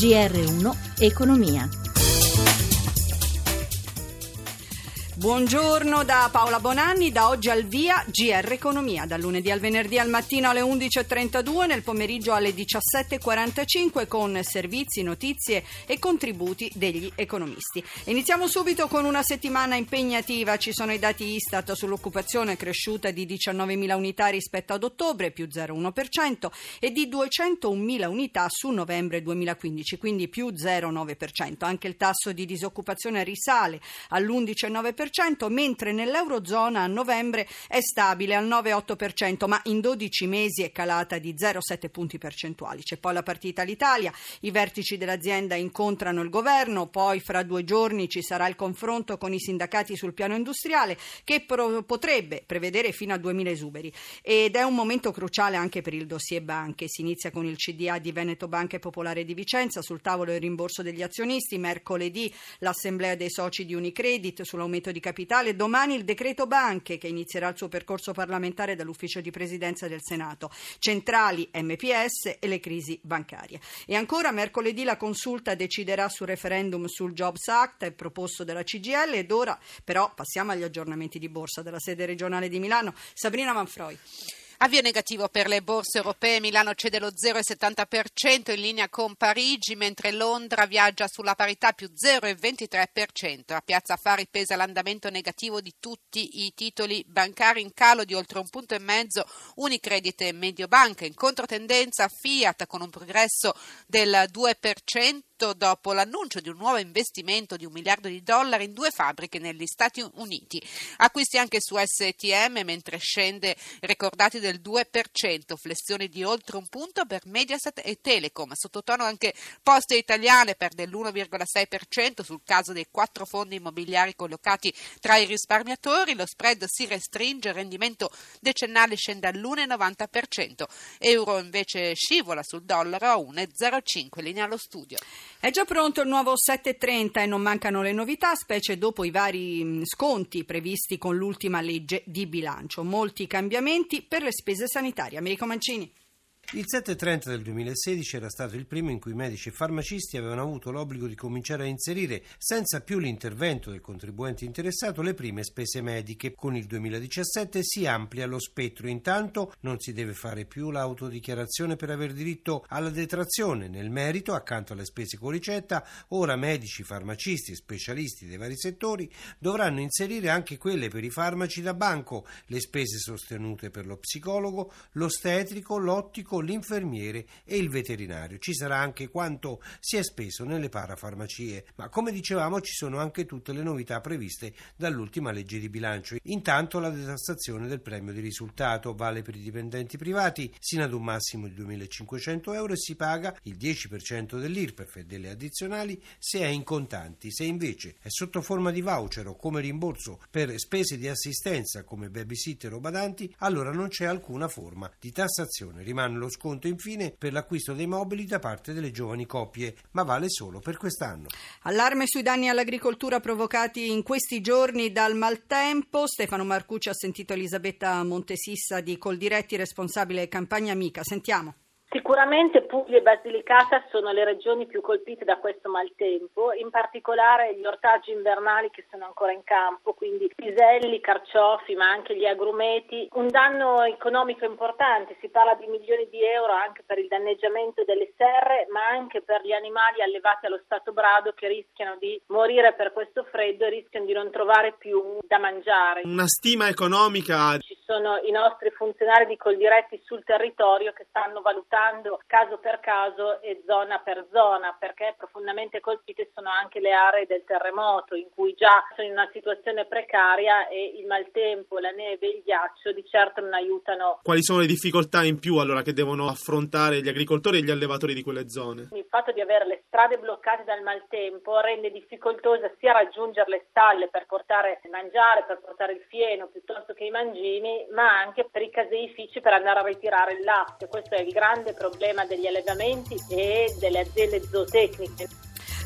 GR1 Economia. Buongiorno da Paola Bonanni, da oggi al via GR Economia, dal lunedì al venerdì al mattino alle 11.32, nel pomeriggio alle 17.45 con servizi, notizie e contributi degli economisti. Iniziamo subito con una settimana impegnativa, ci sono i dati Istat sull'occupazione cresciuta di 19.000 unità rispetto ad ottobre, più 0,1% e di 201.000 unità su novembre 2015, quindi più 0,9%. Anche il tasso di disoccupazione risale all'11,9% mentre nell'Eurozona a novembre è stabile al 9,8%, ma in 12 mesi è calata di 0,7 punti percentuali. C'è poi la partita all'Italia, i vertici dell'azienda incontrano il governo, poi fra due giorni ci sarà il confronto con i sindacati sul piano industriale che pro- potrebbe prevedere fino a 2.000 esuberi ed è un momento cruciale anche per il dossier banche. Si inizia con il CDA di Veneto Banca e Popolare di Vicenza, sul tavolo il rimborso degli azionisti, mercoledì l'assemblea dei soci di Unicredit sull'aumento di di capitale. Domani il decreto banche che inizierà il suo percorso parlamentare dall'ufficio di presidenza del Senato. Centrali, MPS e le crisi bancarie. E ancora mercoledì la consulta deciderà sul referendum sul Jobs Act proposto dalla CGL ed ora però passiamo agli aggiornamenti di borsa della sede regionale di Milano. Sabrina Manfroi. Avvio negativo per le borse europee, Milano cede lo 0,70% in linea con Parigi, mentre Londra viaggia sulla parità più 0,23%. A Piazza Affari pesa l'andamento negativo di tutti i titoli bancari in calo di oltre un punto e mezzo, Unicredit e Mediobanca. In controtendenza Fiat con un progresso del 2%, dopo l'annuncio di un nuovo investimento di un miliardo di dollari in due fabbriche negli Stati Uniti. Acquisti anche su STM mentre scende ricordati del 2%, flessione di oltre un punto per Mediaset e Telecom. Sottotono anche Poste Italiane perde l'1,6% sul caso dei quattro fondi immobiliari collocati tra i risparmiatori. Lo spread si restringe, il rendimento decennale scende all'1,90%. Euro invece scivola sul dollaro a 1,05, linea allo studio. È già pronto il nuovo 730 e non mancano le novità, specie dopo i vari sconti previsti con l'ultima legge di bilancio. Molti cambiamenti per le spese sanitarie. Americo Mancini. Il 730 del 2016 era stato il primo in cui medici e farmacisti avevano avuto l'obbligo di cominciare a inserire, senza più l'intervento del contribuente interessato, le prime spese mediche. Con il 2017 si amplia lo spettro. Intanto non si deve fare più l'autodichiarazione per aver diritto alla detrazione. Nel merito, accanto alle spese con ricetta, ora medici, farmacisti e specialisti dei vari settori dovranno inserire anche quelle per i farmaci da banco, le spese sostenute per lo psicologo, l'ostetrico, l'ottico, l'infermiere e il veterinario. Ci sarà anche quanto si è speso nelle parafarmacie, ma come dicevamo ci sono anche tutte le novità previste dall'ultima legge di bilancio. Intanto la detassazione del premio di risultato vale per i dipendenti privati sino ad un massimo di 2.500 euro e si paga il 10% dell'IRPEF e delle addizionali se è in contanti. Se invece è sotto forma di voucher o come rimborso per spese di assistenza come babysitter o badanti, allora non c'è alcuna forma di tassazione. Rimane lo sconto infine per l'acquisto dei mobili da parte delle giovani coppie, ma vale solo per quest'anno. Allarme sui danni all'agricoltura provocati in questi giorni dal maltempo. Stefano Marcucci ha sentito Elisabetta Montesissa di Coldiretti, responsabile campagna Amica. Sentiamo. Sicuramente Puglia e Basilicata sono le regioni più colpite da questo maltempo, in particolare gli ortaggi invernali che sono ancora in campo, quindi piselli, carciofi, ma anche gli agrumeti. Un danno economico importante, si parla di milioni di euro anche per il danneggiamento delle serre, ma anche per gli animali allevati allo stato brado che rischiano di morire per questo freddo e rischiano di non trovare più da mangiare. Una stima economica. Ci sono i nostri funzionari di Coldiretti sul territorio che stanno valutando valutando caso per caso e zona per zona, perché profondamente colpite sono anche le aree del terremoto, in cui già sono in una situazione precaria e il maltempo, la neve e il ghiaccio di certo non aiutano. Quali sono le difficoltà in più allora che devono affrontare gli agricoltori e gli allevatori di quelle zone? Il fatto di avere le strade bloccate dal maltempo rende difficoltosa sia raggiungere le stalle per portare il mangiare, per portare il fieno piuttosto che i mangimi, ma anche per i caseifici per andare a ritirare il latte. Questo è il grande grande problema degli allevamenti e delle aziende zootecniche.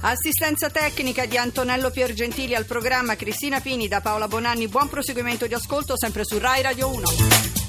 Assistenza tecnica di Antonello Piergentili al programma Cristina Pini da Paola Bonanni. Buon proseguimento di ascolto sempre su Rai Radio 1.